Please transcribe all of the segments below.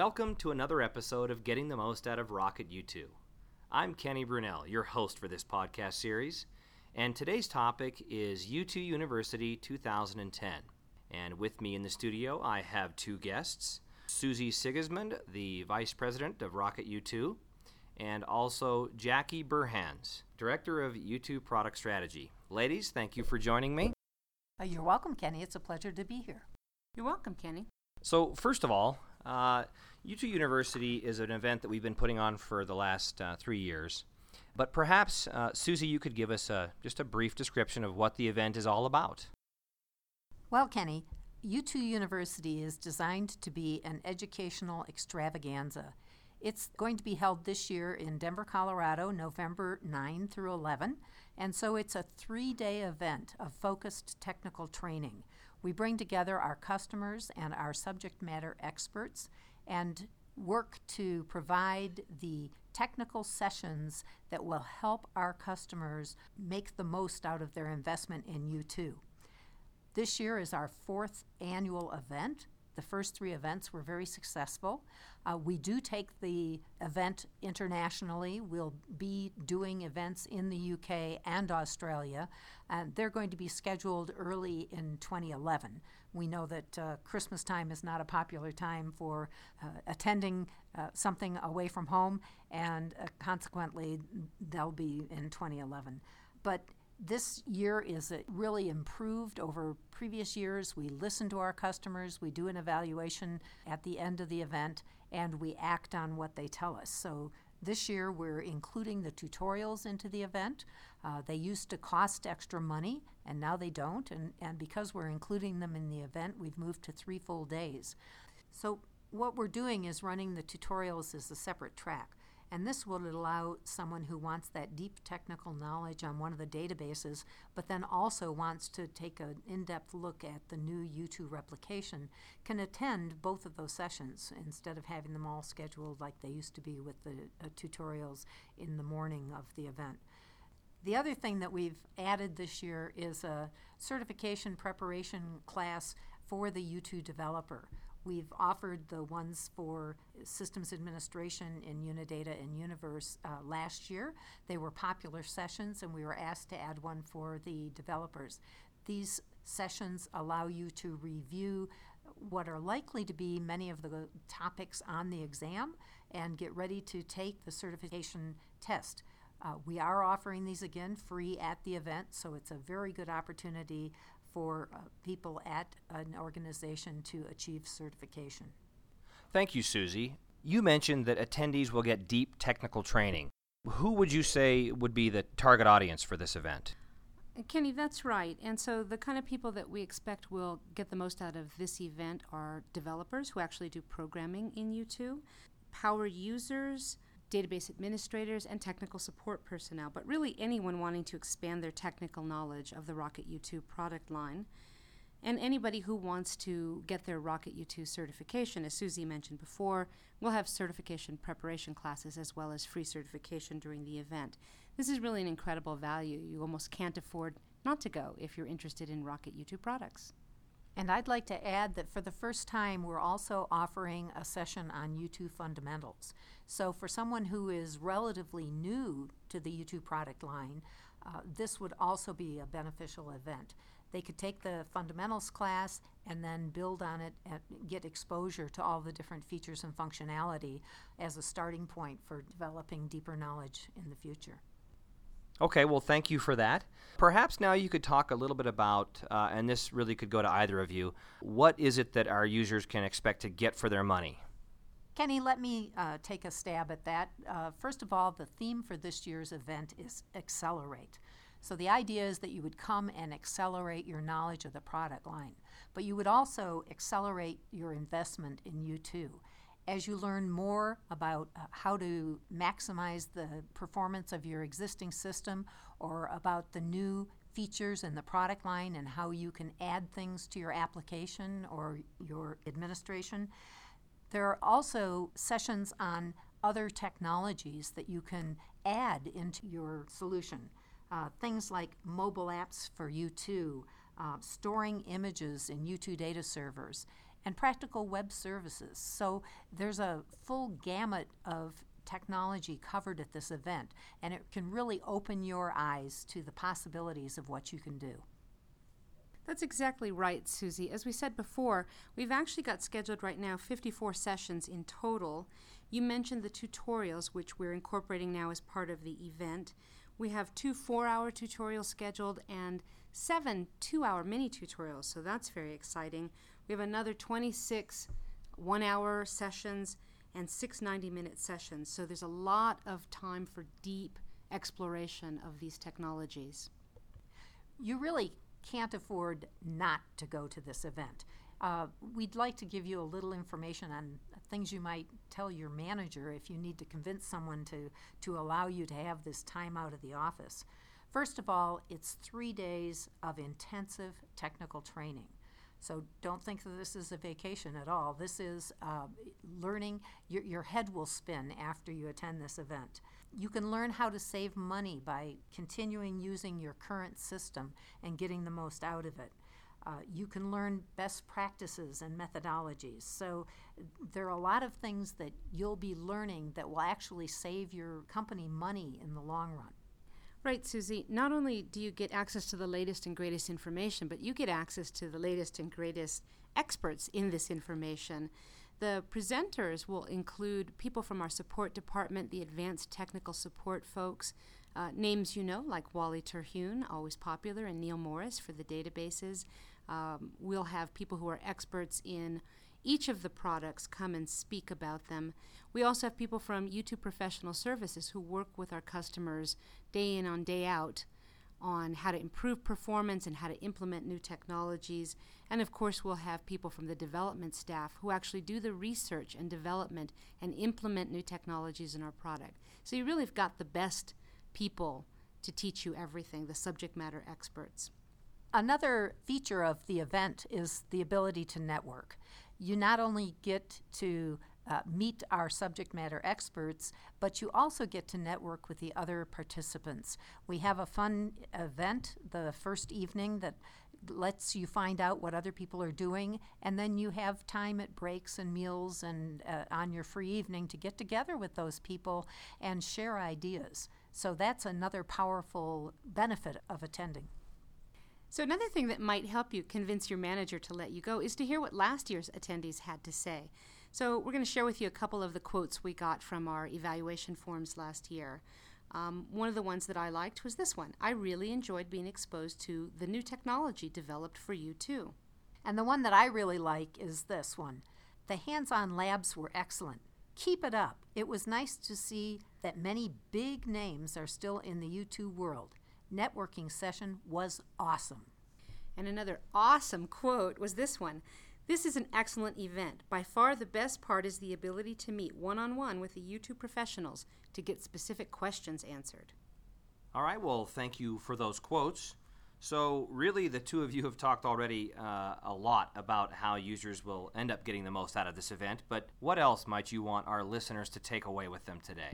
Welcome to another episode of Getting the Most Out of Rocket U2. I'm Kenny Brunell, your host for this podcast series, and today's topic is U2 University 2010. And with me in the studio, I have two guests Susie Sigismund, the Vice President of Rocket U2, and also Jackie Burhans, Director of U2 Product Strategy. Ladies, thank you for joining me. Uh, you're welcome, Kenny. It's a pleasure to be here. You're welcome, Kenny. So, first of all, uh, U2 University is an event that we've been putting on for the last uh, three years. But perhaps, uh, Susie, you could give us a, just a brief description of what the event is all about. Well, Kenny, U2 University is designed to be an educational extravaganza. It's going to be held this year in Denver, Colorado, November 9 through 11. And so it's a three day event of focused technical training. We bring together our customers and our subject matter experts and work to provide the technical sessions that will help our customers make the most out of their investment in U2. This year is our fourth annual event. The first three events were very successful. Uh, we do take the event internationally. We'll be doing events in the UK and Australia, and they're going to be scheduled early in 2011. We know that uh, Christmas time is not a popular time for uh, attending uh, something away from home, and uh, consequently, they'll be in 2011. But this year is really improved over previous years. We listen to our customers, we do an evaluation at the end of the event, and we act on what they tell us. So this year we're including the tutorials into the event. Uh, they used to cost extra money, and now they don't. And, and because we're including them in the event, we've moved to three full days. So what we're doing is running the tutorials as a separate track. And this will allow someone who wants that deep technical knowledge on one of the databases, but then also wants to take an in depth look at the new U2 replication, can attend both of those sessions instead of having them all scheduled like they used to be with the uh, tutorials in the morning of the event. The other thing that we've added this year is a certification preparation class for the U2 developer. We've offered the ones for systems administration in Unidata and Universe uh, last year. They were popular sessions, and we were asked to add one for the developers. These sessions allow you to review what are likely to be many of the topics on the exam and get ready to take the certification test. Uh, we are offering these again free at the event, so it's a very good opportunity for uh, people at an organization to achieve certification. Thank you, Susie. You mentioned that attendees will get deep technical training. Who would you say would be the target audience for this event? Kenny, that's right. And so the kind of people that we expect will get the most out of this event are developers who actually do programming in U2, power users, database administrators, and technical support personnel, but really anyone wanting to expand their technical knowledge of the Rocket U2 product line. And anybody who wants to get their Rocket U2 certification, as Susie mentioned before, we'll have certification preparation classes as well as free certification during the event. This is really an incredible value. You almost can't afford not to go if you're interested in Rocket U2 products. And I'd like to add that for the first time, we're also offering a session on U2 fundamentals. So, for someone who is relatively new to the U2 product line, uh, this would also be a beneficial event. They could take the fundamentals class and then build on it and get exposure to all the different features and functionality as a starting point for developing deeper knowledge in the future. Okay, well, thank you for that. Perhaps now you could talk a little bit about, uh, and this really could go to either of you, what is it that our users can expect to get for their money? Kenny, let me uh, take a stab at that. Uh, first of all, the theme for this year's event is Accelerate. So the idea is that you would come and accelerate your knowledge of the product line, but you would also accelerate your investment in U2 as you learn more about uh, how to maximize the performance of your existing system or about the new features in the product line and how you can add things to your application or your administration. There are also sessions on other technologies that you can add into your solution. Uh, things like mobile apps for U2, uh, storing images in U2 data servers, and practical web services. So there's a full gamut of technology covered at this event, and it can really open your eyes to the possibilities of what you can do. That's exactly right, Susie. As we said before, we've actually got scheduled right now 54 sessions in total. You mentioned the tutorials, which we're incorporating now as part of the event. We have two four hour tutorials scheduled and seven two hour mini tutorials, so that's very exciting. We have another 26 one hour sessions and six 90 minute sessions, so there's a lot of time for deep exploration of these technologies. You really can't afford not to go to this event. Uh, we'd like to give you a little information on things you might tell your manager if you need to convince someone to, to allow you to have this time out of the office. First of all, it's three days of intensive technical training. So don't think that this is a vacation at all. This is uh, learning, your, your head will spin after you attend this event. You can learn how to save money by continuing using your current system and getting the most out of it. Uh, you can learn best practices and methodologies. So, there are a lot of things that you'll be learning that will actually save your company money in the long run. Right, Susie. Not only do you get access to the latest and greatest information, but you get access to the latest and greatest experts in this information. The presenters will include people from our support department, the advanced technical support folks, uh, names you know, like Wally Terhune, always popular, and Neil Morris for the databases. Um, we'll have people who are experts in each of the products come and speak about them. We also have people from U2 Professional Services who work with our customers day in on day out on how to improve performance and how to implement new technologies. And of course, we'll have people from the development staff who actually do the research and development and implement new technologies in our product. So you really have got the best people to teach you everything, the subject matter experts. Another feature of the event is the ability to network. You not only get to uh, meet our subject matter experts, but you also get to network with the other participants. We have a fun event the first evening that lets you find out what other people are doing, and then you have time at breaks and meals and uh, on your free evening to get together with those people and share ideas. So that's another powerful benefit of attending. So, another thing that might help you convince your manager to let you go is to hear what last year's attendees had to say. So, we're going to share with you a couple of the quotes we got from our evaluation forms last year. Um, one of the ones that I liked was this one I really enjoyed being exposed to the new technology developed for U2. And the one that I really like is this one The hands on labs were excellent. Keep it up. It was nice to see that many big names are still in the U2 world networking session was awesome. And another awesome quote was this one This is an excellent event. By far, the best part is the ability to meet one on one with the U2 professionals to get specific questions answered. All right, well, thank you for those quotes. So, really, the two of you have talked already uh, a lot about how users will end up getting the most out of this event, but what else might you want our listeners to take away with them today?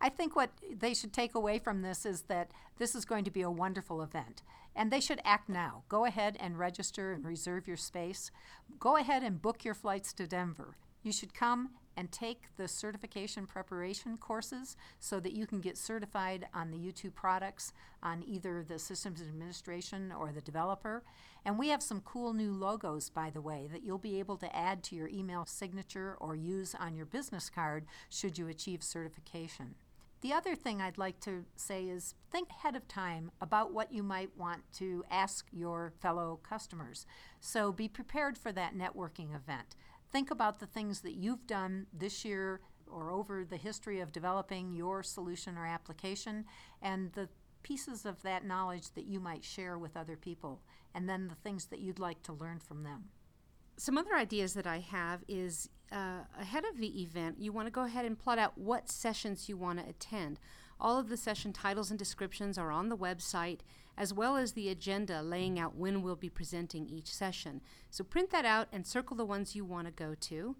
I think what they should take away from this is that this is going to be a wonderful event. And they should act now. Go ahead and register and reserve your space. Go ahead and book your flights to Denver. You should come and take the certification preparation courses so that you can get certified on the U2 products on either the systems administration or the developer. And we have some cool new logos, by the way, that you'll be able to add to your email signature or use on your business card should you achieve certification. The other thing I'd like to say is think ahead of time about what you might want to ask your fellow customers. So be prepared for that networking event. Think about the things that you've done this year or over the history of developing your solution or application and the pieces of that knowledge that you might share with other people, and then the things that you'd like to learn from them some other ideas that I have is uh, ahead of the event, you want to go ahead and plot out what sessions you want to attend. All of the session titles and descriptions are on the website, as well as the agenda laying out when we'll be presenting each session. So print that out and circle the ones you want to go to.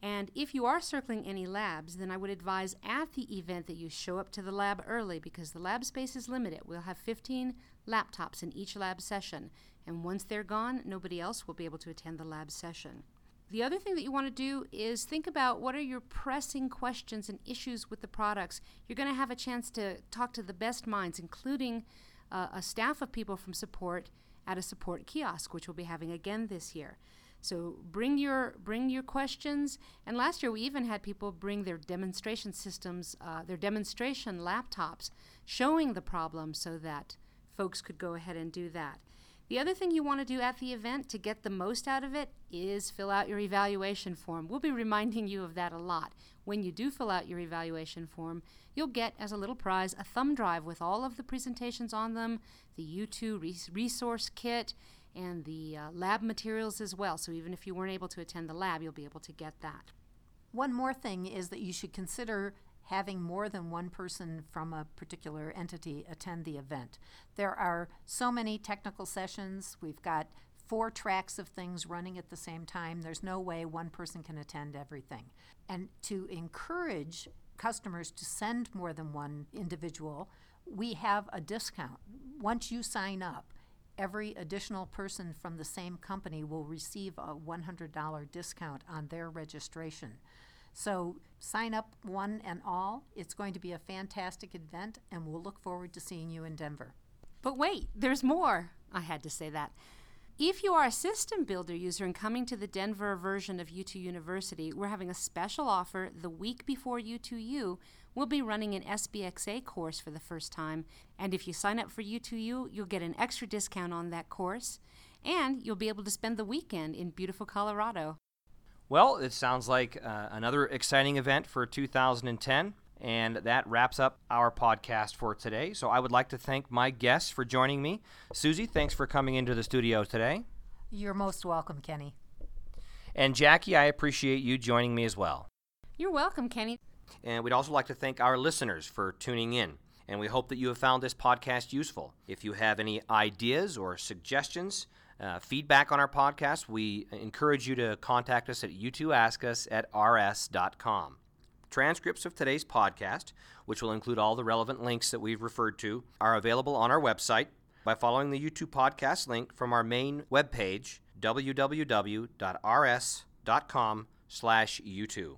And if you are circling any labs, then I would advise at the event that you show up to the lab early because the lab space is limited. We'll have 15 laptops in each lab session, and once they're gone, nobody else will be able to attend the lab session. The other thing that you want to do is think about what are your pressing questions and issues with the products. You're going to have a chance to talk to the best minds, including uh, a staff of people from support at a support kiosk, which we'll be having again this year. So bring your bring your questions. And last year we even had people bring their demonstration systems, uh, their demonstration laptops, showing the problem so that folks could go ahead and do that. The other thing you want to do at the event to get the most out of it is fill out your evaluation form. We'll be reminding you of that a lot. When you do fill out your evaluation form, you'll get as a little prize a thumb drive with all of the presentations on them, the U2 res- resource kit, and the uh, lab materials as well. So even if you weren't able to attend the lab, you'll be able to get that. One more thing is that you should consider having more than one person from a particular entity attend the event. There are so many technical sessions. We've got four tracks of things running at the same time. There's no way one person can attend everything. And to encourage customers to send more than one individual, we have a discount. Once you sign up, every additional person from the same company will receive a $100 discount on their registration. So sign up one and all. It's going to be a fantastic event, and we'll look forward to seeing you in Denver. But wait, there's more. I had to say that. If you are a system builder user and coming to the Denver version of U2 University, we're having a special offer the week before U2U. We'll be running an SBXA course for the first time, and if you sign up for U2U, you'll get an extra discount on that course, and you'll be able to spend the weekend in beautiful Colorado. Well, it sounds like uh, another exciting event for 2010. And that wraps up our podcast for today. So I would like to thank my guests for joining me. Susie, thanks for coming into the studio today. You're most welcome, Kenny. And Jackie, I appreciate you joining me as well. You're welcome, Kenny. And we'd also like to thank our listeners for tuning in. And we hope that you have found this podcast useful. If you have any ideas or suggestions, uh, feedback on our podcast, we encourage you to contact us at u2askus at rs.com. Transcripts of today's podcast, which will include all the relevant links that we've referred to, are available on our website by following the U2 podcast link from our main webpage, www.rs.com slash U2.